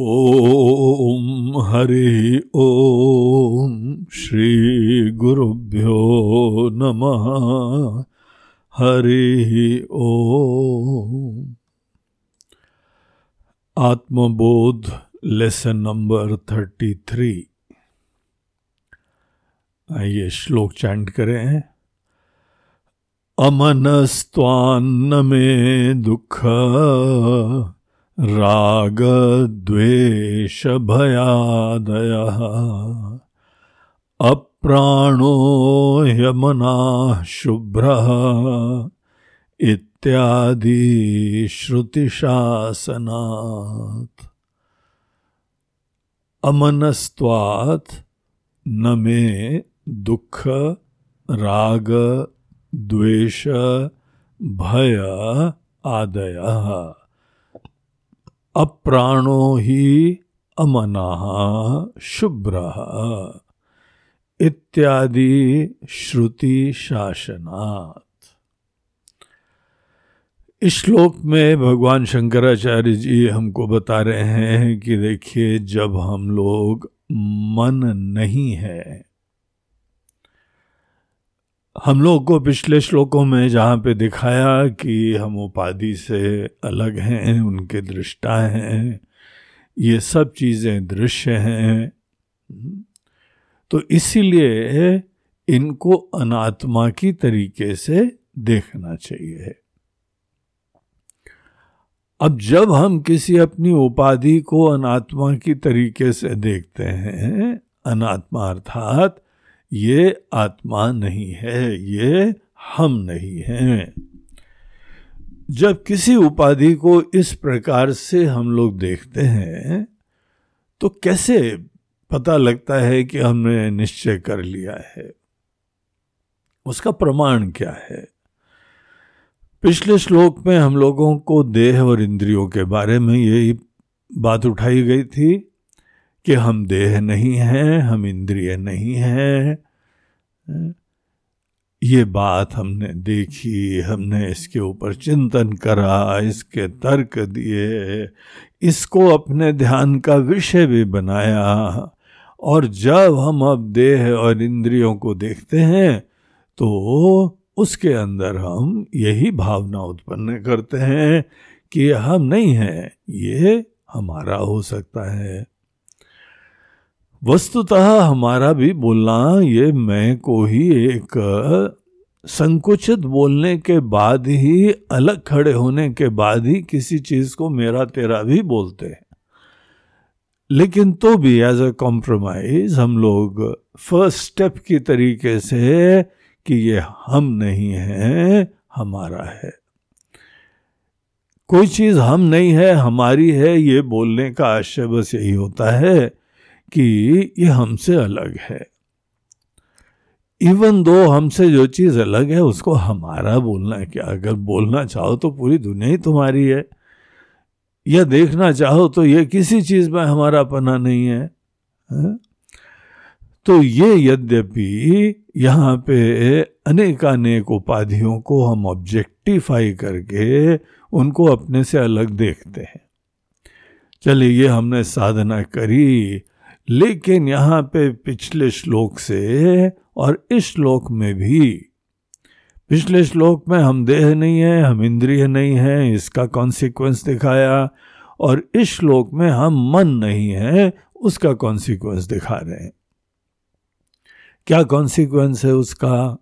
ॐ हरि ॐ श्रीगुरुभ्यो नमः। हरिः ॐ आत्मबोध लेसन नंबर थर्टी थ्री। आइए श्लोक चैंट करें। अमनस्त्वान्न में दुख। रागद्वेषभयादयः। अप्राणो ह्यमनाः शुभ्रः। इत्यादि श्रुतिशासनात्। अमनस्त्वात् न मे दुख राग द्वेष भय आदय। अप्राणो ही अमना, शुभ्र। इत्यादि श्रुति शासनात् इस श्लोक में भगवान शंकराचार्य जी हमको बता रहे हैं कि देखिए, जब हम लोग मन नहीं है हम लोग को पिछले श्लोकों में जहाँ पे दिखाया कि हम उपाधि से अलग हैं, उनके दृष्टा हैं, ये सब चीज़ें दृश्य हैं। तो इसीलिए इनको अनात्मा की तरीके से देखना चाहिए। अब जब हम किसी अपनी उपाधि को अनात्मा की तरीके से देखते हैं, अनात्मा अर्थात ये आत्मा नहीं है, ये हम नहीं हैं। जब किसी उपाधि को इस प्रकार से हम लोग देखते हैं तो कैसे पता लगता है कि हमने निश्चय कर लिया है? उसका प्रमाण क्या है? पिछले श्लोक में हम लोगों को देह और इंद्रियों के बारे में यही बात उठाई गई थी। कि हम देह नहीं हैं, हम इंद्रिय नहीं हैं। ये बात हमने देखी, हमने इसके ऊपर चिंतन करा, इसके तर्क दिए, इसको अपने ध्यान का विषय भी बनाया। और जब हम अब देह और इंद्रियों को देखते हैं तो उसके अंदर हम यही भावना उत्पन्न करते हैं कि हम नहीं हैं, ये हमारा हो सकता है। वस्तुतः हमारा भी बोलना, ये मैं को ही एक, संकुचित बोलने के बाद ही, अलग खड़े होने के बाद ही किसी चीज़ को मेरा तेरा भी बोलते हैं। लेकिन तो भी एज अ कॉम्प्रोमाइज हम लोग फ़र्स्ट स्टेप की तरीके से कि ये हम नहीं है, हमारा है। कोई चीज़ हम नहीं है, हमारी है, ये बोलने का आशय बस यही होता है। कि ये हमसे अलग है। इवन दो हमसे जो चीज़ अलग है उसको हमारा बोलना है क्या? अगर बोलना चाहो तो पूरी दुनिया ही तुम्हारी है। या देखना चाहो तो ये किसी चीज़ में हमारा पना नहीं है, है? तो ये यद्यपि यहाँ पे अनेकानेक उपाधियों को हम ऑब्जेक्टिफाई करके उनको अपने से अलग देखते हैं। चलिए ये हमने साधना करी। लेकिन यहाँ पे पिछले श्लोक से और इस श्लोक में भी, पिछले श्लोक में हम देह नहीं है, हम इंद्रिय नहीं है, इसका कॉन्सिक्वेंस दिखाया, और इस श्लोक में हम मन नहीं है, उसका कॉन्सिक्वेंस दिखा रहे हैं। क्या कॉन्सिक्वेंस है उसका?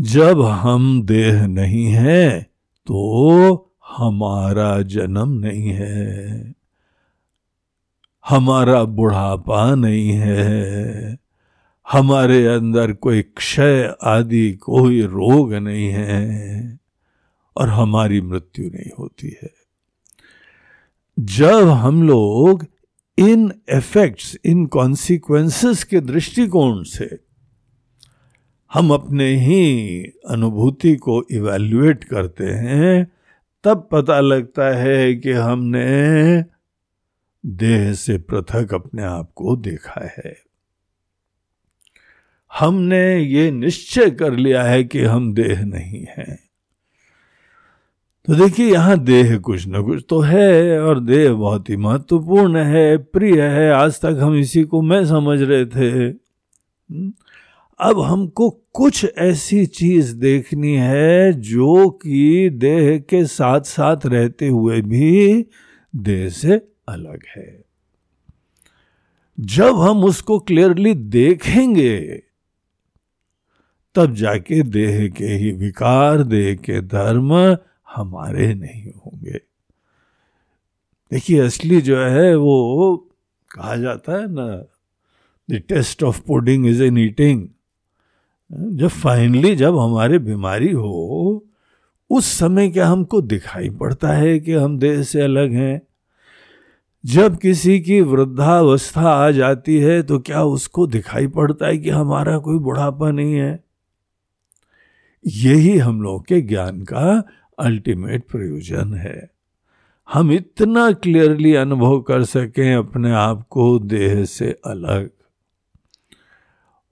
जब हम देह नहीं है तो हमारा जन्म नहीं है। हमारा बुढ़ापा नहीं है। हमारे अंदर कोई क्षय आदि, कोई रोग नहीं है और हमारी मृत्यु नहीं होती है। जब हम लोग इन इफेक्ट्स इन कॉन्सिक्वेंसेस के दृष्टिकोण से हम अपने ही अनुभूति को इवेल्युएट करते हैं, तब पता लगता है कि हमने देह से पृथक अपने आप को देखा है। हमने ये निश्चय कर लिया है कि हम देह नहीं हैं। तो देखिए, यहाँ देह कुछ न कुछ तो है और देह बहुत ही महत्वपूर्ण है, प्रिय है। आज तक हम इसी को मैं समझ रहे थे। हम्म? अब हमको कुछ ऐसी चीज़ देखनी है जो कि देह के साथ साथ रहते हुए भी देह से अलग है। जब हम उसको क्लियरली देखेंगे, तब जाके देह के ही विकार, देह के धर्म हमारे नहीं होंगे। देखिए, असली जो है, वो कहा जाता है ना the test of pudding is an eating जब फाइनली जब हमारे बीमारी हो, उस समय क्या हमको दिखाई पड़ता है कि हम देह से अलग हैं? जब किसी की वृद्धावस्था आ जाती है तो क्या उसको दिखाई पड़ता है कि हमारा कोई बुढ़ापा नहीं है? यही हम लोग के ज्ञान का अल्टीमेट प्रयोजन है। हम इतना क्लियरली अनुभव कर सकें अपने आप को देह से अलग।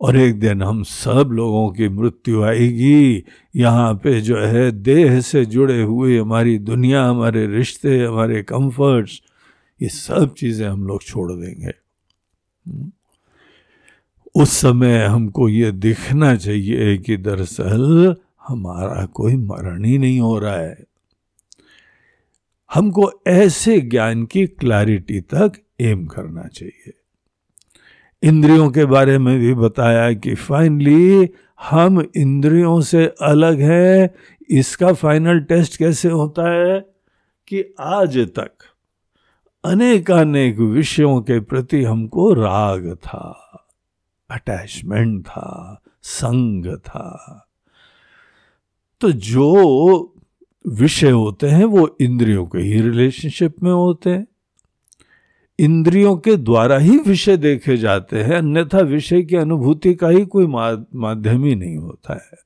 और एक दिन हम सब लोगों की मृत्यु आएगी। यहाँ पे जो है, देह से जुड़े हुए हमारी दुनिया, हमारे रिश्ते, हमारे कंफर्ट्स ये सब चीज़ें हम लोग छोड़ देंगे। उस समय हमको ये दिखना चाहिए कि दरअसल हमारा कोई मरण ही नहीं हो रहा है। हमको ऐसे ज्ञान की क्लैरिटी तक एम करना चाहिए। इंद्रियों के बारे में भी बताया कि फाइनली हम इंद्रियों से अलग हैं। इसका फाइनल टेस्ट कैसे होता है कि आज तक अनेकानेक विषयों के प्रति हमको राग था अटैचमेंट था, संग था। तो जो विषय होते हैं, वो इंद्रियों के ही रिलेशनशिप में होते हैं। इंद्रियों के द्वारा ही विषय देखे जाते हैं, अन्यथा विषय की अनुभूति का ही कोई माध्यम ही नहीं होता है।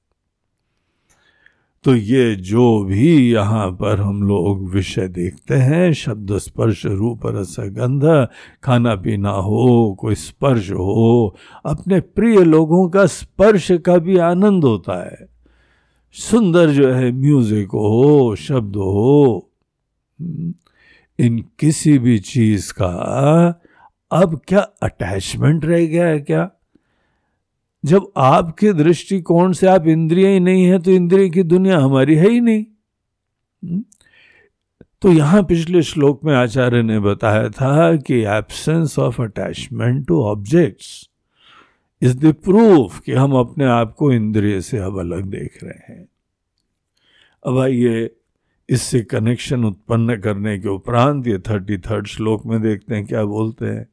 तो ये जो भी यहाँ पर हम लोग विषय देखते हैं शब्द स्पर्श रूप रस गंध खाना पीना हो कोई स्पर्श हो अपने प्रिय लोगों का स्पर्श का भी आनंद होता है। सुंदर जो है म्यूज़िक हो शब्द हो हम्म, इन किसी भी चीज़ का अब क्या अटैचमेंट रह गया है क्या? जब आपके दृष्टिकोण से आप इंद्रिय ही नहीं है तो इंद्रिय की दुनिया हमारी है ही नहीं। हम्म? तो यहाँ पिछले श्लोक में आचार्य ने बताया था कि absence of attachment to objects is the proof कि हम अपने आप को इंद्रिय से अब अलग देख रहे हैं। अब आइए इससे कनेक्शन उत्पन्न करने के उपरांत ये थर्टी थर्ड श्लोक में देखते हैं, क्या बोलते हैं।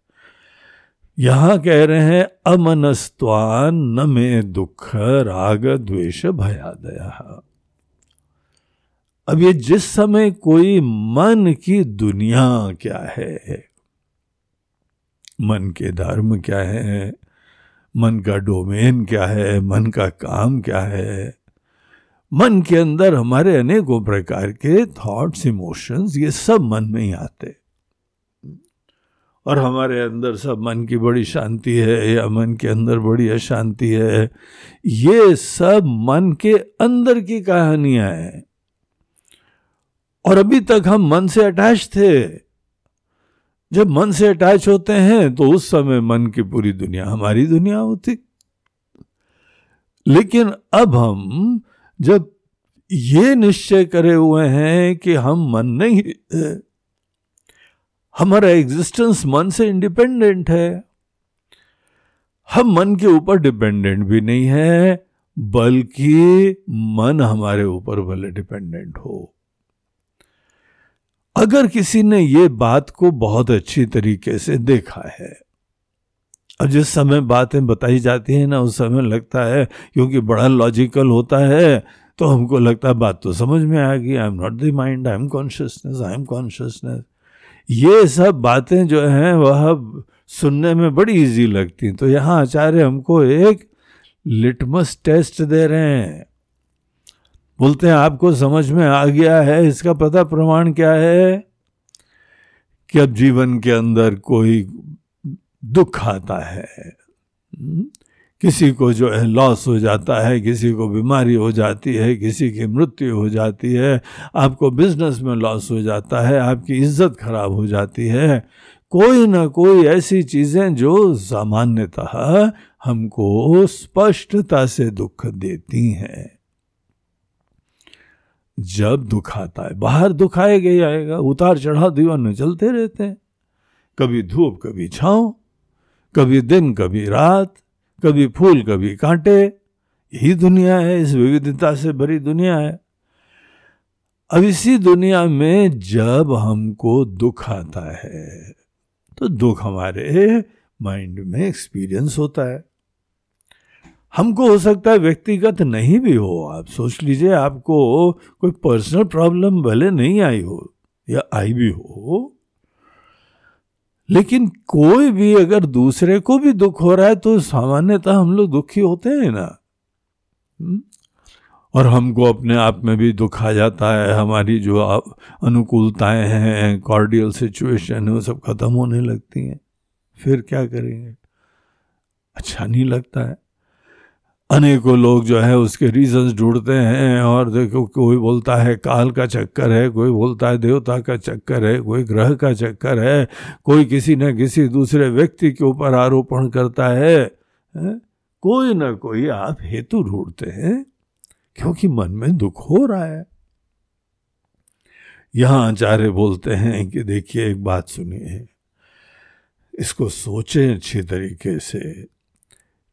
यहाँ कह रहे हैं अमनस्वान न में दुख राग द्वेष भयादया। अब ये जिस समय कोई मन की दुनिया क्या है? मन के धर्म क्या है? मन का डोमेन क्या है? मन का काम क्या है? मन के अंदर हमारे अनेकों प्रकार के थॉट्स इमोशंस ये सब मन में ही आते और हमारे अंदर सब मन की बड़ी शांति है या मन के अंदर बड़ी अशांति है, ये सब मन के अंदर की कहानियाँ हैं। और अभी तक हम मन से अटैच थे। जब मन से अटैच होते हैं तो उस समय मन की पूरी दुनिया हमारी दुनिया होती। लेकिन अब हम, जब ये निश्चय करे हुए हैं कि हम मन नहीं हमारा एग्जिस्टेंस मन से इंडिपेंडेंट है। हम मन के ऊपर डिपेंडेंट भी नहीं है, बल्कि मन हमारे ऊपर भले डिपेंडेंट हो। अगर किसी ने ये बात को बहुत अच्छी तरीके से देखा है, और जिस समय बातें बताई जाती हैं ना, उस समय लगता है, क्योंकि बड़ा लॉजिकल होता है तो हमको लगता है बात तो समझ में आ गई I am not the mind I am consciousness I am consciousness ये सब बातें जो हैं, वह सुनने में बड़ी इजी लगती तो यहाँ आचार्य हमको एक लिटमस टेस्ट दे रहे हैं। बोलते हैं, आपको समझ में आ गया है? इसका पता प्रमाण क्या है? कि अब जीवन के अंदर कोई दुख आता है। किसी को जो है लॉस हो जाता है, किसी को बीमारी हो जाती है, किसी की मृत्यु हो जाती है, आपको बिज़नेस में लॉस हो जाता है, आपकी इज़्ज़त खराब हो जाती है। कोई ना कोई ऐसी चीज़ें जो सामान्यतः हमको स्पष्टता से दुख देती हैं। जब दुख आता है, बाहर दुख आएगा ही आएगा, उतार चढ़ाव दीवान में चलते रहते हैं। कभी धूप, कभी छांव, कभी दिन, कभी रात कभी फूल, कभी कांटे। यही दुनिया है, इस विविधता से भरी दुनिया है। अब इसी दुनिया में जब हमको दुख आता है तो दुख हमारे माइंड में एक्सपीरियंस होता है। हमको हो सकता है व्यक्तिगत नहीं भी हो। आप सोच लीजिए, आपको कोई पर्सनल प्रॉब्लम भले नहीं आई हो, या आई भी हो लेकिन कोई भी अगर दूसरे को भी दुख हो रहा है तो सामान्यतः हम लोग दुखी होते हैं ना। हम्म? और हमको अपने आप में भी दुख आ जाता है, हमारी जो अनुकूलताएँ हैं कॉर्डियल सिचुएशन है, वो सब खत्म होने लगती हैं। फिर क्या करेंगे? अच्छा नहीं लगता है। अनेकों लोग जो है उसके रीजंस ढूंढते हैं और देखो कोई बोलता है काल का चक्कर है कोई बोलता है देवता का चक्कर है कोई ग्रह का चक्कर है कोई किसी न किसी दूसरे व्यक्ति के ऊपर आरोपण करता है, है? कोई ना कोई आप हेतु ढूंढते हैं क्योंकि मन में दुख हो रहा है यहाँ आचार्य बोलते हैं कि देखिए एक बात सुनिए इसको सोचें अच्छी तरीके से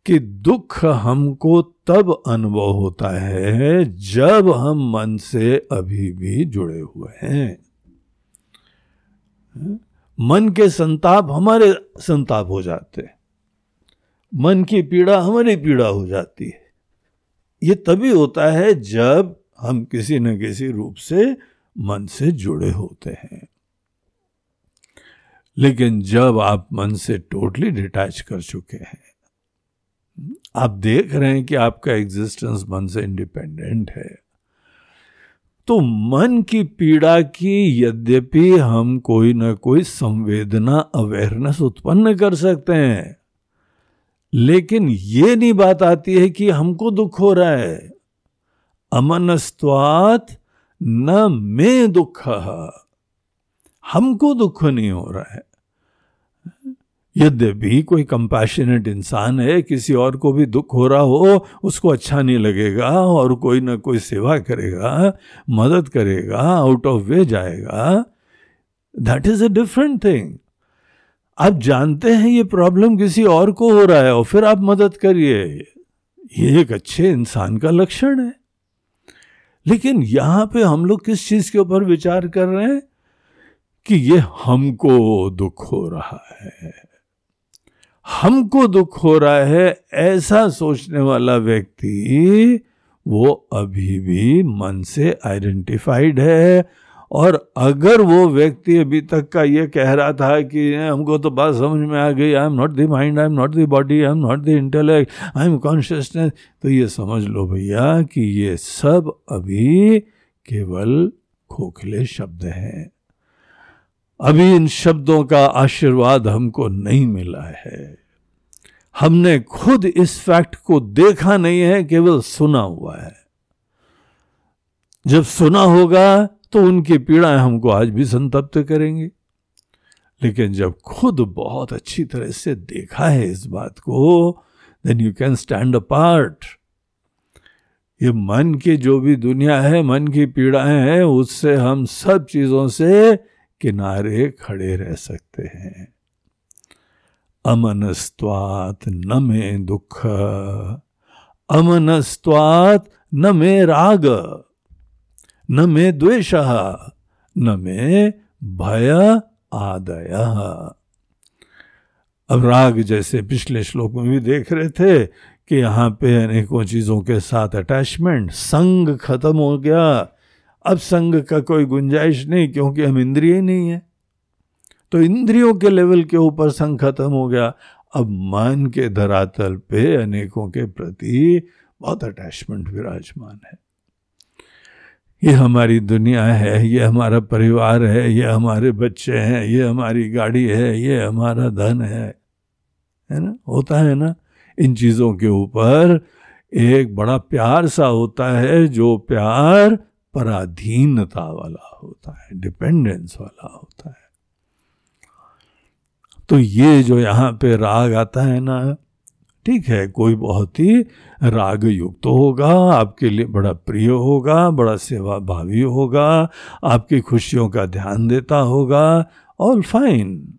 कि दुख हमको तब अनुभव होता है जब हम मन से अभी भी जुड़े हुए हैं। मन के संताप हमारे संताप हो जाते हैं। मन की पीड़ा हमारी पीड़ा हो जाती है। ये तभी होता है जब हम किसी न किसी रूप से मन से जुड़े होते हैं। लेकिन जब आप मन से टोटली डिटैच कर चुके हैं आप देख रहे हैं कि आपका एग्जिस्टेंस मन से इंडिपेंडेंट है। तो मन की पीड़ा की यद्यपि हम कोई ना कोई संवेदना अवेयरनेस उत्पन्न कर सकते हैं। लेकिन ये नहीं बात आती है कि हमको दुख हो रहा है। अमनस्वात न में दुख। हमको दुख नहीं हो रहा है। यद्यपि कोई कंपैशनेट इंसान है, किसी और को भी दुख हो रहा हो, उसको अच्छा नहीं लगेगा और कोई ना कोई सेवा करेगा, मदद करेगा आउट ऑफ़ वे जाएगा। That is a different thing आप जानते हैं ये प्रॉब्लम किसी और को हो रहा है और फिर आप मदद करिए। ये एक अच्छे इंसान का लक्षण है। लेकिन यहाँ पे हम लोग किस चीज़ के ऊपर विचार कर रहे हैं? कि ये हमको दुख हो रहा है। हमको दुख हो रहा है ऐसा सोचने वाला व्यक्ति, वो अभी भी मन से आइडेंटिफाइड है। और अगर वो व्यक्ति अभी तक का ये कह रहा था कि हमको तो बात समझ में आ गई I am not the mind I am not the body I am not the intellect I am consciousness तो ये समझ लो भैया कि ये सब अभी केवल खोखले शब्द हैं। अभी इन शब्दों का आशीर्वाद हमको नहीं मिला है। हमने खुद इस फैक्ट को देखा नहीं है, केवल सुना हुआ है। जब सुना होगा तो उनकी पीड़ाएँ हमको आज भी संतप्त करेंगी। लेकिन जब खुद बहुत अच्छी तरह से देखा है इस बात को then you can stand apart ये मन की जो भी दुनिया है, मन की पीड़ाएँ हैं, उससे हम सब चीज़ों से किनारे खड़े रह सकते हैं। अमनस्त्वात न मे दुख, अमनस्त्वात न में राग, न में द्वेष, न में भय आदय। अब राग जैसे पिछले श्लोक में भी देख रहे थे कि यहाँ पे अनेकों चीज़ों के साथ अटैचमेंट संग खत्म हो गया। अब संग का कोई गुंजाइश नहीं, क्योंकि हम इंद्रिय नहीं है। तो इंद्रियों के लेवल के ऊपर संग खत्म हो गया। अब मन के धरातल पे अनेकों के प्रति बहुत अटैचमेंट विराजमान है। ये हमारी दुनिया है, ये हमारा परिवार है, ये हमारे बच्चे हैं, ये हमारी गाड़ी है, ये हमारा धन है। है ना? होता है ना? इन चीज़ों के ऊपर एक बड़ा प्यार सा होता है, जो प्यार पराधीनता वाला होता है डिपेंडेंस वाला होता है। तो ये जो यहाँ पे राग आता है ना, ठीक है, कोई बहुत ही राग युक्त तो होगा, आपके लिए बड़ा प्रिय होगा, बड़ा सेवा भावी होगा, आपकी खुशियों का ध्यान देता होगा ऑल फाइन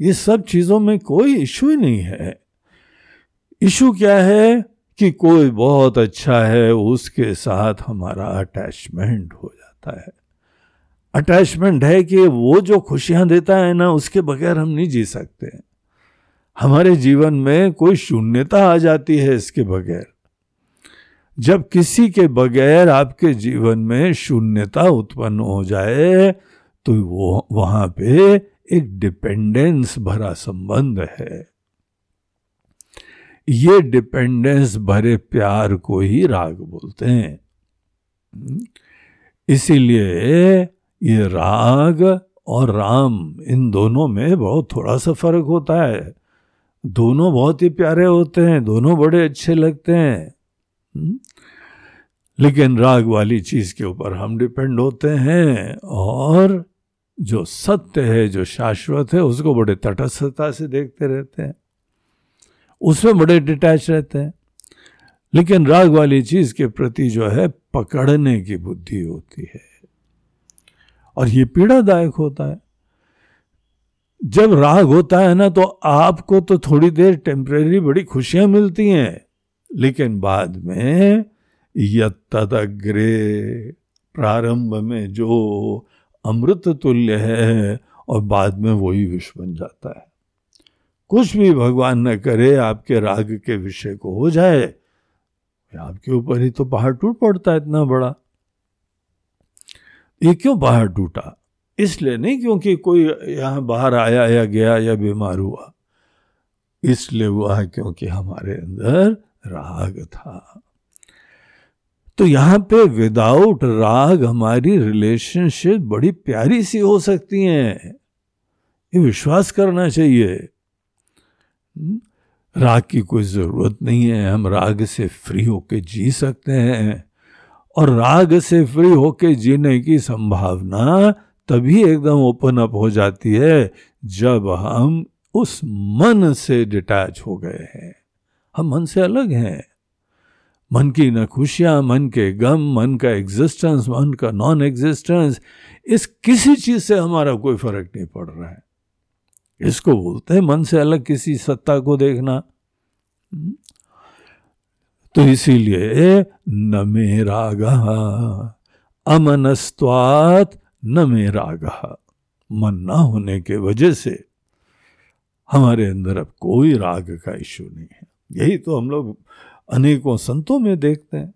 ये सब चीज़ों में कोई इशू ही नहीं है। इशू क्या है? कि कोई बहुत अच्छा है, उसके साथ हमारा अटैचमेंट हो जाता है। अटैचमेंट है कि वो जो खुशियाँ देता है ना, उसके बगैर हम नहीं जी सकते। हमारे जीवन में कोई शून्यता आ जाती है इसके बगैर। जब किसी के बगैर आपके जीवन में शून्यता उत्पन्न हो जाए तो वो, वहाँ पे एक डिपेंडेंस भरा संबंध है। ये डिपेंडेंस भरे प्यार को ही राग बोलते हैं। इसीलिए ये राग और राम, इन दोनों में बहुत थोड़ा सा फ़र्क होता है। दोनों बहुत ही प्यारे होते हैं, दोनों बड़े अच्छे लगते हैं? लेकिन राग वाली चीज़ के ऊपर हम डिपेंड होते हैं और जो सत्य है, जो शाश्वत है, उसको बड़े तटस्थता से देखते रहते हैं। उसमें बड़े डिटैच रहते हैं। लेकिन राग वाली चीज़ के प्रति जो है, पकड़ने की बुद्धि होती है। और ये पीड़ादायक होता है। जब राग होता है ना तो आपको तो थोड़ी देर टेम्परेरी बड़ी खुशियाँ मिलती हैं। लेकिन बाद में यदग्रे प्रारंभ में जो अमृत तुल्य है, और बाद में वही विष बन जाता है। कुछ भी भगवान न करे, आपके राग के विषय को हो जाए, आपके ऊपर ही तो पहाड़ टूट पड़ता है इतना बड़ा। ये क्यों पहाड़ टूटा? इसलिए नहीं क्योंकि कोई यहाँ बाहर आया या गया या बीमार हुआ। इसलिए हुआ क्योंकि हमारे अंदर राग था। तो यहाँ पे विदाउट राग हमारी रिलेशनशिप बड़ी प्यारी सी हो सकती है। ये विश्वास करना चाहिए? राग की कोई ज़रूरत नहीं है, हम राग से फ्री होके जी सकते हैं। और राग से फ्री होके जीने की संभावना तभी एकदम ओपन अप हो जाती है, जब हम उस मन से डिटैच हो गए हैं। हम मन से अलग हैं। मन की न खुशियाँ, मन के गम, मन का एग्जिस्टेंस मन का नॉन एग्जिस्टेंस इस किसी चीज़ से हमारा कोई फ़र्क नहीं पड़ रहा है। इसको बोलते हैं, मन से अलग किसी सत्ता को देखना। तो इसीलिए न मे राग अमनस्वात न मे राग मन ना होने के वजह से हमारे अंदर अब कोई राग का इश्यू नहीं है। यही तो हम लोग अनेकों संतों में देखते हैं?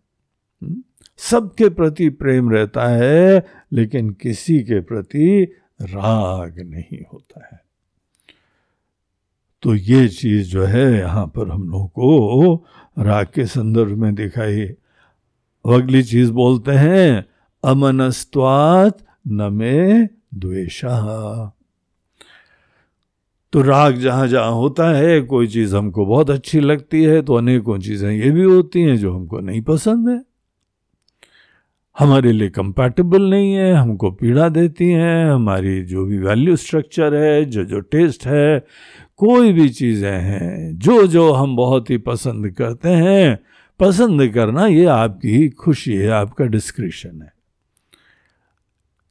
सबके प्रति प्रेम रहता है, लेकिन किसी के प्रति राग नहीं होता है। तो ये चीज़ जो है यहाँ पर हम लोग को राग के संदर्भ में दिखाई। अगली चीज़ बोलते हैं अमनस्वात न में द्वेषा। तो राग जहाँ जहाँ होता है, कोई चीज़ हमको बहुत अच्छी लगती है तो अनेकों चीज़ें ये भी होती हैं जो हमको नहीं पसंद है। हमारे लिए कंपैटिबल नहीं है, हमको पीड़ा देती हैं, हमारी जो भी वैल्यू स्ट्रक्चर है, जो जो टेस्ट है कोई भी चीज़ें हैं जो जो हम बहुत ही पसंद करते हैं, पसंद करना ये आपकी ही खुशी है, आपका डिस्क्रिप्शन है।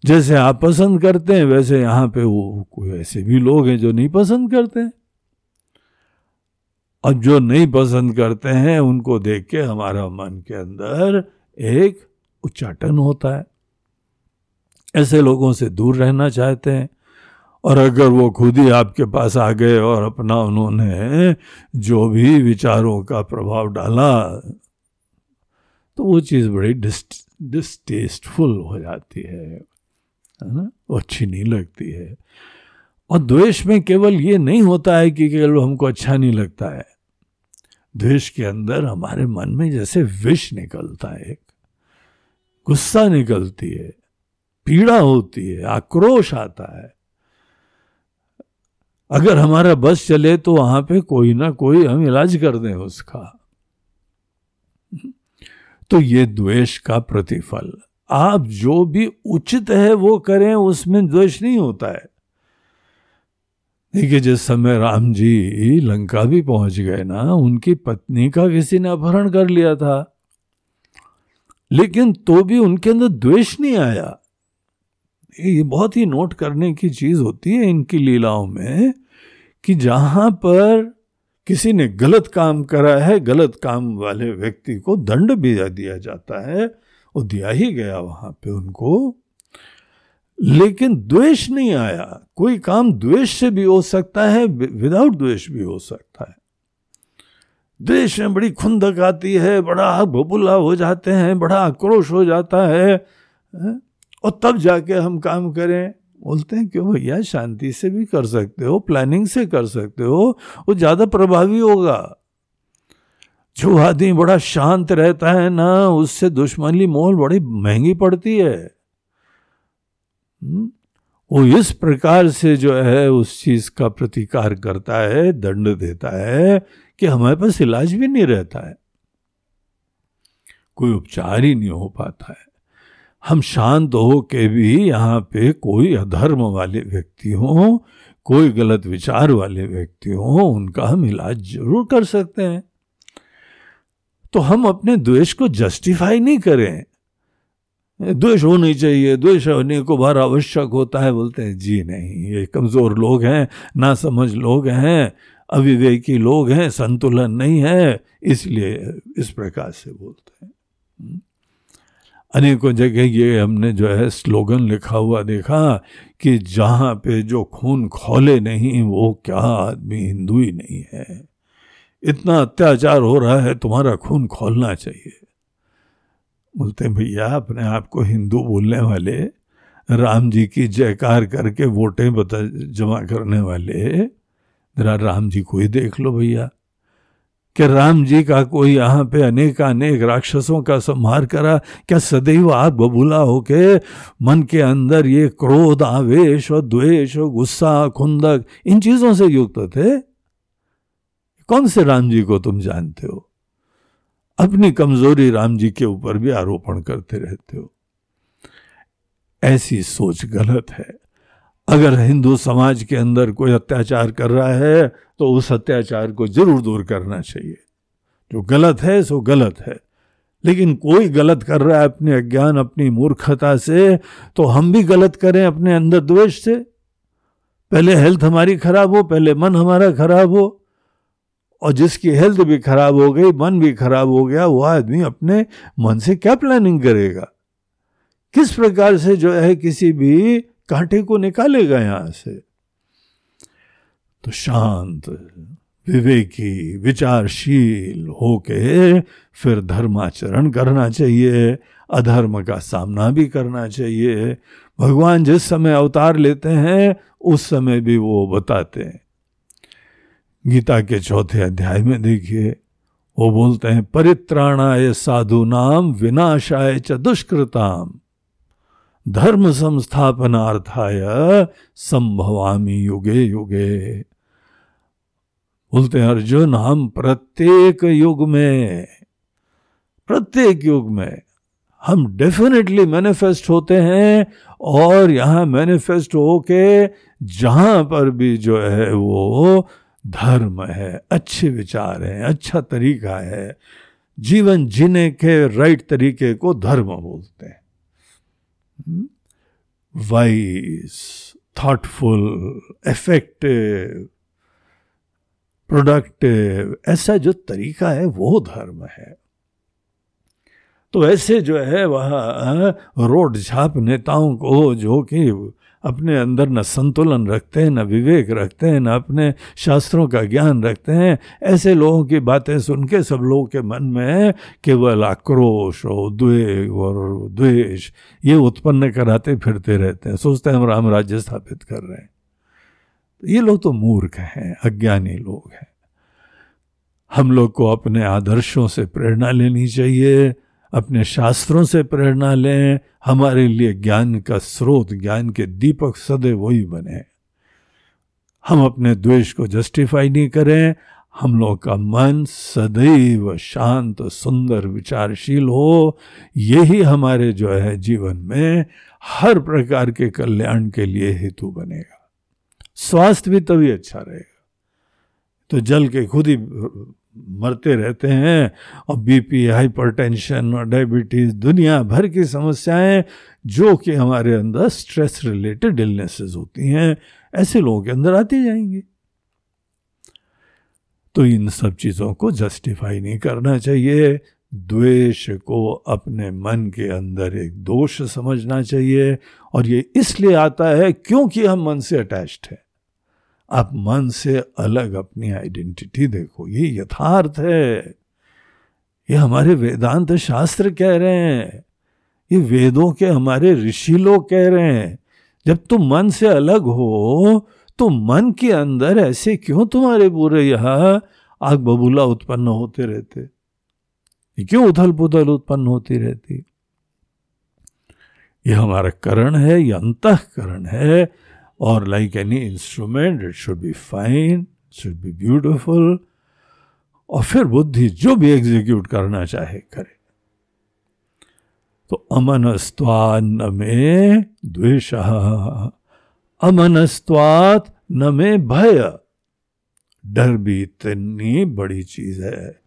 जैसे आप पसंद करते हैं, वैसे यहाँ पे वो कोई ऐसे भी लोग हैं जो नहीं पसंद करते हैं। और जो नहीं पसंद करते हैं, उनको देख के हमारा मन के अंदर एक उच्चाटन होता है। ऐसे लोगों से दूर रहना चाहते हैं। और अगर वो खुद ही आपके पास आ गए और अपना उन्होंने जो भी विचारों का प्रभाव डाला तो वो चीज़ बड़ी डिस्टेस्टफुल हो जाती है है ना? वो अच्छी नहीं लगती है। और द्वेष में केवल ये नहीं होता है कि केवल हमको अच्छा नहीं लगता है। द्वेष के अंदर हमारे मन में जैसे विष निकलता है, एक गुस्सा निकलती है, पीड़ा होती है, आक्रोश आता है। अगर हमारा बस चले तो वहाँ पे कोई ना कोई हम इलाज कर दें, उसका। तो ये द्वेष का प्रतिफल। आप जो भी उचित है वो करें, उसमें द्वेष नहीं होता है। देखिए, जिस समय राम जी लंका भी पहुँच गए ना, उनकी पत्नी का किसी ने अपहरण कर लिया था। लेकिन तो भी उनके अंदर द्वेष नहीं आया। ये बहुत ही नोट करने की चीज़ होती है इनकी लीलाओं में कि जहाँ पर किसी ने गलत काम करा है, गलत काम वाले व्यक्ति को दंड भी दिया जाता है, वो दिया ही गया वहाँ पे उनको। लेकिन द्वेष नहीं आया। कोई काम द्वेष से भी हो सकता है विदाउट द्वेष भी हो सकता है। द्वेष में बड़ी खुंदक आती है, बड़ा बबुला हो जाते हैं, बड़ा आक्रोश हो जाता है? और तब जाके हम काम करें। बोलते हैं, क्यों भैया? शांति से भी कर सकते हो प्लानिंग से कर सकते हो, वो ज़्यादा प्रभावी होगा। जो आदमी बड़ा शांत रहता है ना, उससे दुश्मनी मोल बड़ी महँगी पड़ती है। हम्म? वो इस प्रकार से जो है, उस चीज़ का प्रतिकार करता है, दंड देता है, कि हमारे पास इलाज भी नहीं रहता है। कोई उपचार ही नहीं हो पाता है। हम शांत हो के भी यहाँ पे कोई अधर्म वाले व्यक्ति हो, कोई गलत विचार वाले व्यक्ति हो, उनका हम इलाज ज़रूर कर सकते हैं तो हम अपने द्वेष को जस्टिफाई नहीं करें द्वेष होनी चाहिए, द्वेष होने को बार आवश्यक होता है, बोलते हैं, जी नहीं, ये कमज़ोर लोग हैं ना समझ लोग हैं, अविवेकी लोग हैं, संतुलन नहीं है, इसलिए इस प्रकार से बोलते हैं। अनेकों जगह ये हमने जो है स्लोगन लिखा हुआ देखा कि जहाँ पे जो खून खोले नहीं, वो क्या आदमी हिंदू ही नहीं है। इतना अत्याचार हो रहा है, तुम्हारा खून खोलना चाहिए। बोलते भैया, अपने आप को हिंदू बोलने वाले, राम जी की जयकार करके वोटें बता, जमा करने वाले, जरा राम जी को ही देख लो भैया। कि राम जी का कोई यहाँ पे अनेक अनेक राक्षसों का संहार करा, क्या सदैव आप बबूला होके मन के अंदर ये क्रोध, आवेश और द्वेष और गुस्सा, खुंदक, इन चीज़ों से युक्त थे? कौन से राम जी को तुम जानते हो? अपनी कमज़ोरी राम जी के ऊपर भी आरोपण करते रहते हो। ऐसी सोच गलत है। अगर हिंदू समाज के अंदर कोई अत्याचार कर रहा है तो उस अत्याचार को ज़रूर दूर करना चाहिए। जो गलत है, सो गलत है। लेकिन कोई गलत कर रहा है अपने अज्ञान, अपनी मूर्खता से तो हम भी गलत करें अपने अंदर द्वेष से। पहले हेल्थ हमारी खराब हो, पहले मन हमारा खराब हो। और जिसकी हेल्थ भी खराब हो गई, मन भी खराब हो गया वह आदमी अपने मन से क्या प्लानिंग करेगा? किस प्रकार से जो है किसी भी कांटे को निकालेगा यहाँ से। तो शांत, विवेकी, विचारशील होके फिर धर्माचरण करना चाहिए, अधर्म का सामना भी करना चाहिए। भगवान जिस समय अवतार लेते हैं, उस समय भी वो बताते हैं। गीता के चौथे अध्याय में देखिए, वो बोलते हैं, परित्राणाय साधु नाम विनाशाय च दुष्कृताम धर्म संस्थापनार्थाय संभवामी युगे युगे। बोलते हैं, अर्जुन, हम प्रत्येक युग में, प्रत्येक युग में, हम डेफिनेटली मैनिफेस्ट होते हैं और यहाँ मैनिफेस्ट होके जहाँ पर भी जो है वो धर्म है, अच्छे विचार है अच्छा तरीका है, जीवन जीने के राइट तरीके को धर्म बोलते हैं। वाइस थॉटफुल इफ़ेक्टिव प्रोडक्टिव ऐसा जो तरीका है, वो धर्म है। तो ऐसे जो है, वह रोड छाप नेताओं को जो कि अपने अंदर न संतुलन रखते हैं, न विवेक रखते हैं, न अपने शास्त्रों का ज्ञान रखते हैं। ऐसे लोगों की बातें सुन के सब लोगों के मन में केवल आक्रोश और उद्वेग और द्वेष, ये उत्पन्न कराते फिरते रहते हैं। सोचते हैं हम राम राज्य स्थापित कर रहे हैं। ये लोग तो मूर्ख हैं, अज्ञानी लोग हैं। हम लोग को अपने आदर्शों से प्रेरणा लेनी चाहिए। अपने शास्त्रों से प्रेरणा लें, हमारे लिए ज्ञान का स्रोत, ज्ञान के दीपक सदैव वही बने। हम अपने द्वेष को जस्टिफाई नहीं करें, हम लोग का मन सदैव शांत, सुंदर, विचारशील हो। यही हमारे जो है जीवन में हर प्रकार के कल्याण के लिए हेतु बनेगा। स्वास्थ्य भी तभी अच्छा रहेगा। तो जल के खुद ही मरते रहते हैं और बीपी हाइपरटेंशन और डायबिटीज़ दुनिया भर की समस्याएँ जो कि हमारे अंदर स्ट्रेस रिलेटेड इलनेसेस होती हैं, ऐसे लोगों के अंदर आती जाएँगी। तो इन सब चीज़ों को जस्टिफाई नहीं करना चाहिए। द्वेष को अपने मन के अंदर एक दोष समझना चाहिए और ये इसलिए आता है क्योंकि हम मन से अटैच्ड हैं। आप मन से अलग अपनी आइडेंटिटी देखो। ये यथार्थ है। ये हमारे वेदांत शास्त्र कह रहे हैं। ये वेदों के हमारे ऋषि लोग कह रहे हैं। जब तुम मन से अलग हो तो मन के अंदर ऐसे क्यों तुम्हारे पूरे यहाँ आग बबूला उत्पन्न होते रहते? क्यों उथल पुथल उत्पन्न होती रहती? ये हमारा करण है, ये अंतकरण है। और like any instrument it should be fine should be beautiful और फिर बुद्धि जो भी एग्जीक्यूट करना चाहे करे। तो अमनस्त्वा न में द्वेष। अमनस्त्वात न में भय। डर भी इतनी बड़ी चीज़ है।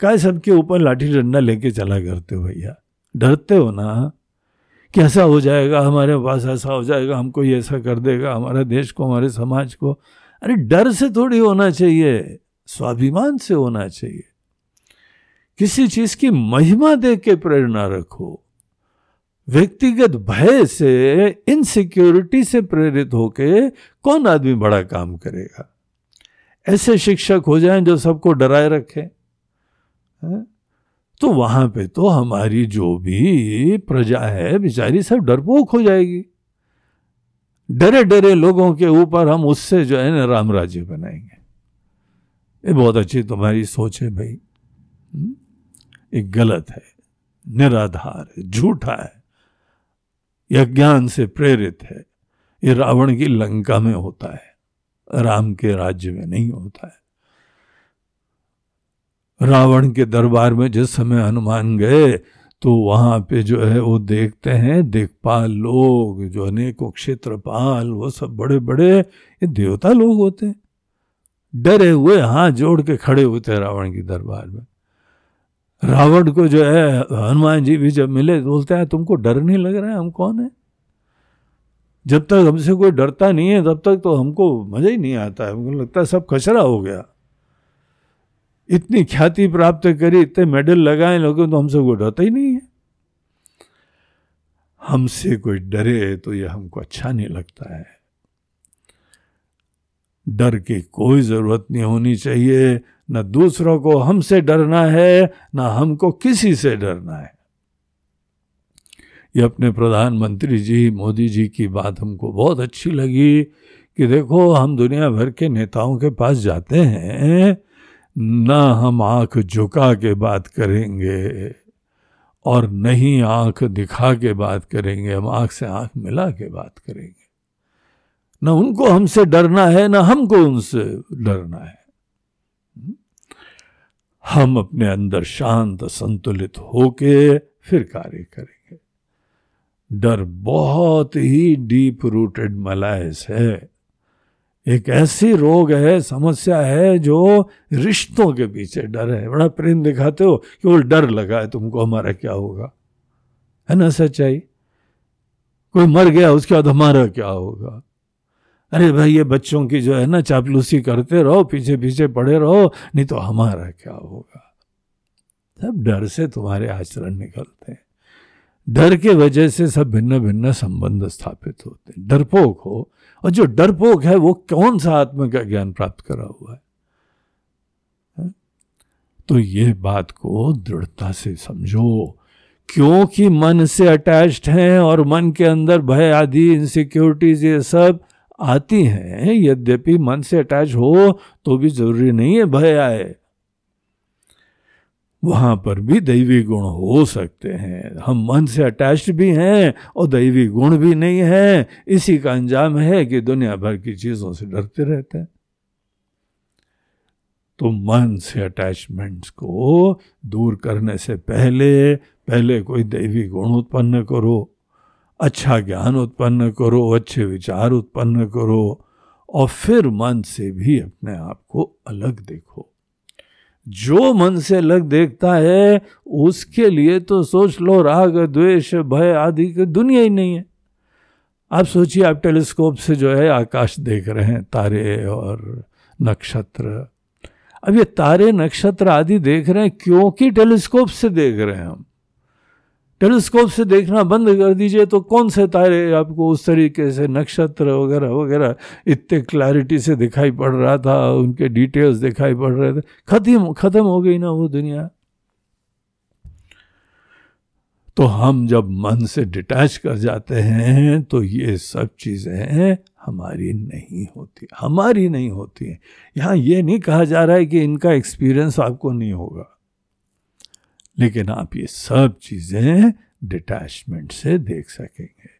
काय सबके ऊपर लाठी डंडा लेके चला करते हो भैया? डरते हो ना? कि ऐसा हो जाएगा, हमारे पास ऐसा हो जाएगा, हमको ये ऐसा कर देगा, हमारे देश को, हमारे समाज को। अरे डर से थोड़ी होना चाहिए, स्वाभिमान से होना चाहिए। किसी चीज़ की महिमा देख के प्रेरणा रखो। व्यक्तिगत भय से इनसिक्योरिटी से प्रेरित होके कौन आदमी बड़ा काम करेगा? ऐसे शिक्षक हो जाएँ जो सबको डराए रखें तो वहाँ पे तो हमारी जो भी प्रजा है, बेचारी सब डरपोक हो जाएगी। डरे डरे लोगों के ऊपर हम उससे जो है ना राम राज्य बनाएँगे। ये बहुत अच्छी तुम्हारी सोच है भाई। एक गलत है, निराधार है, झूठा है यह ज्ञान से प्रेरित है। ये रावण की लंका में होता है, राम के राज्य में नहीं होता है। रावण के दरबार में जिस समय हनुमान गए तो वहाँ पे जो है वो देखते हैं, देखपाल लोग, जो अनेकों क्षेत्रपाल, वो सब बड़े बड़े ये देवता लोग होते हैं। डरे हुए हाथ जोड़ के खड़े होते हैं रावण के दरबार में। रावण को जो है, हनुमान जी भी जब मिले, बोलते हैं, तुमको डर नहीं लग रहा है, हम कौन है? जब तक हमसे कोई डरता नहीं है, तब तक तो हमको मज़ा ही नहीं आता है। हमको लगता है सब कचरा हो गया। इतनी ख्याति प्राप्त करी, इतने मेडल लगाए लोगों तो हमसे कोई डरता ही नहीं है। हमसे कोई डरे तो यह हमको अच्छा नहीं लगता है। डर की कोई ज़रूरत नहीं होनी चाहिए। न दूसरों को हमसे डरना है, न हमको किसी से डरना है। ये अपने प्रधानमंत्री जी, मोदी जी की बात हमको बहुत अच्छी लगी कि देखो, हम दुनिया भर के नेताओं के पास जाते हैं ना हम आँख झुका के बात करेंगे और नहीं आँख दिखा के बात करेंगे, हम आँख से आँख मिला के बात करेंगे। न उनको हमसे डरना है, ना हमको उनसे डरना है। हम अपने अंदर शांत, संतुलित होके फिर कार्य करेंगे। डर बहुत ही डीप रूटेड मलायस है। एक ऐसी रोग है, समस्या है जो रिश्तों के पीछे डर है। बड़ा प्रेम दिखाते हो कि वो डर लगा है तुमको, हमारा क्या होगा? है ना सच्चाई? कोई मर गया, उसके बाद हमारा क्या होगा? अरे भाई, ये बच्चों की जो है ना, चापलूसी करते रहो, पीछे पीछे पड़े रहो, नहीं तो हमारा क्या होगा? सब डर से तुम्हारे आचरण निकलते हैं। डर के वजह से सब भिन्न भिन्न संबंध स्थापित होते हैं। डरपोक हो और जो डरपोक है वो कौन सा आत्मा का ज्ञान प्राप्त करा हुआ है? तो ये बात को दृढ़ता से समझो, क्योंकि मन से अटैच्ड हैं और मन के अंदर भय आदि इनसिक्योरिटीज ये सब आती हैं। यद्यपि मन से अटैच हो तो भी ज़रूरी नहीं है भय आए। वहाँ पर भी दैवी गुण हो सकते हैं। हम मन से अटैच्ड भी हैं और दैवी गुण भी नहीं है। इसी का अंजाम है कि दुनिया भर की चीज़ों से डरते रहते हैं। तो मन से अटैचमेंट्स को दूर करने से पहले पहले कोई दैवी गुण उत्पन्न करो अच्छा ज्ञान उत्पन्न करो, अच्छे विचार उत्पन्न करो और फिर मन से भी अपने आप को अलग देखो। जो मन से अलग देखता है, उसके लिए तो सोच लो, राग, द्वेष, भय आदि की दुनिया ही नहीं है। आप सोचिए, आप टेलीस्कोप से जो है आकाश देख रहे हैं, तारे और नक्षत्र। अब ये तारे, नक्षत्र आदि देख रहे हैं, क्योंकि टेलीस्कोप से देख रहे हैं हम। टेलीस्कोप से देखना बंद कर दीजिए तो कौन से तारे आपको उस तरीके से नक्षत्र वगैरह वगैरह इतने क्लैरिटी से दिखाई पड़ रहा था, उनके डिटेल्स दिखाई पड़ रहे थे। खत्म खत्म हो गई ना वो दुनिया? तो हम जब मन से डिटैच कर जाते हैं तो ये सब चीज़ें हमारी नहीं होती, हमारी नहीं होती हैं। यहाँ ये नहीं कहा जा रहा है कि इनका एक्सपीरियंस आपको नहीं होगा। लेकिन आप ये सब चीज़ें डिटैचमेंट से देख सकेंगे।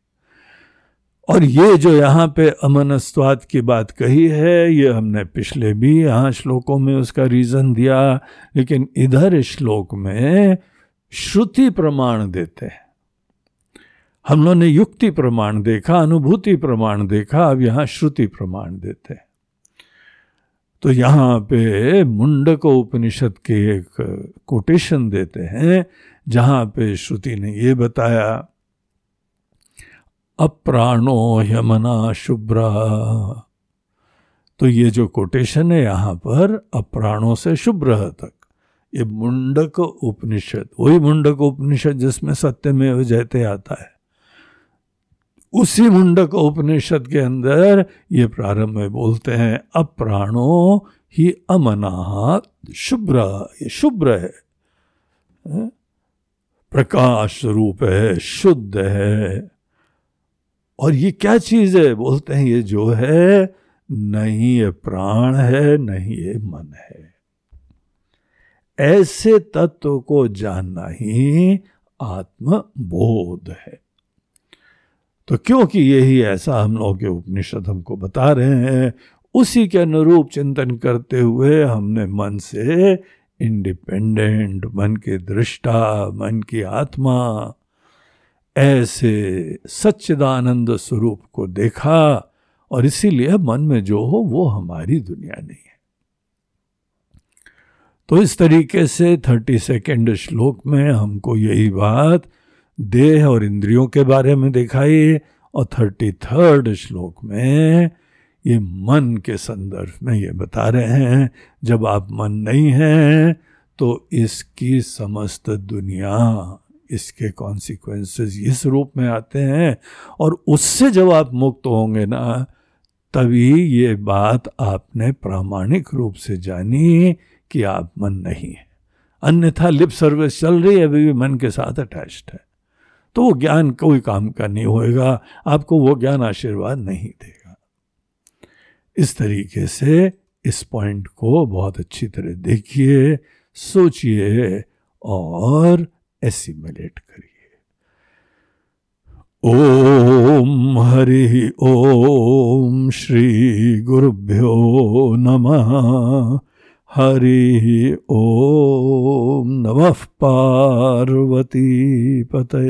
और ये जो यहाँ पे अमनस्वाद की बात कही है, ये हमने पिछले भी यहाँ श्लोकों में उसका रीजन दिया, लेकिन इधर श्लोक में श्रुति प्रमाण देते हैं। हम लोगों ने युक्ति प्रमाण देखा, अनुभूति प्रमाण देखा, अब यहाँ श्रुति प्रमाण देते हैं। तो यहाँ पे मुंडक उपनिषद के एक कोटेशन देते हैं, जहाँ पे श्रुति ने ये बताया, अप्राणो यमना शुभ्र। तो ये जो कोटेशन है यहाँ पर, अप्राणों से शुभ्र तक। ये मुंडक उपनिषद, वही मुंडक उपनिषद जिसमें सत्य में जयते आता है। उसी मुंडक उपनिषद के अंदर ये प्रारंभ में बोलते हैं, अप्राणो ही अमना शुभ्र, ये शुभ्र है। प्रकाश रूप है, शुद्ध है। और ये क्या चीज़ है? बोलते हैं, ये जो है नहीं ये प्राण है नहीं ये मन है। ऐसे तत्व को जानना ही आत्मबोध है। तो क्योंकि यही ऐसा हम लोग के उपनिषद हमको बता रहे हैं, उसी के अनुरूप चिंतन करते हुए हमने मन से इंडिपेंडेंट मन की दृष्टा, मन की आत्मा, ऐसे सच्चिदानंद स्वरूप को देखा और इसीलिए मन में जो हो वो हमारी दुनिया नहीं है। तो इस तरीके से थर्टी सेकेंड श्लोक में हमको यही बात देह और इंद्रियों के बारे में दिखाई और थर्टी थर्ड श्लोक में ये मन के संदर्भ में ये बता रहे हैं, जब आप मन नहीं हैं तो इसकी समस्त दुनिया, इसके कॉन्सिक्वेंसेस इस रूप में आते हैं और उससे जब आप मुक्त होंगे ना, तभी ये बात आपने प्रामाणिक रूप से जानी कि आप मन नहीं है। अन्यथा लिप सर्विस चल रही है, अभी भी मन के साथ अटैच्ड है। तो वो ज्ञान कोई काम का नहीं होएगा, आपको वो ज्ञान आशीर्वाद नहीं देगा। इस तरीके से इस पॉइंट को बहुत अच्छी तरह देखिए, सोचिए और एसिमुलेट करिए। ओम हरि ओम श्री गुरुभ्यो नमः। हरि ओम नमः पार्वती पते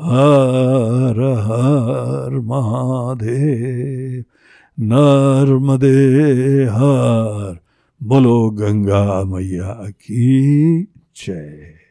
हर हर महादेव। नर्मदे हर। बोलो गंगा मैया की जय।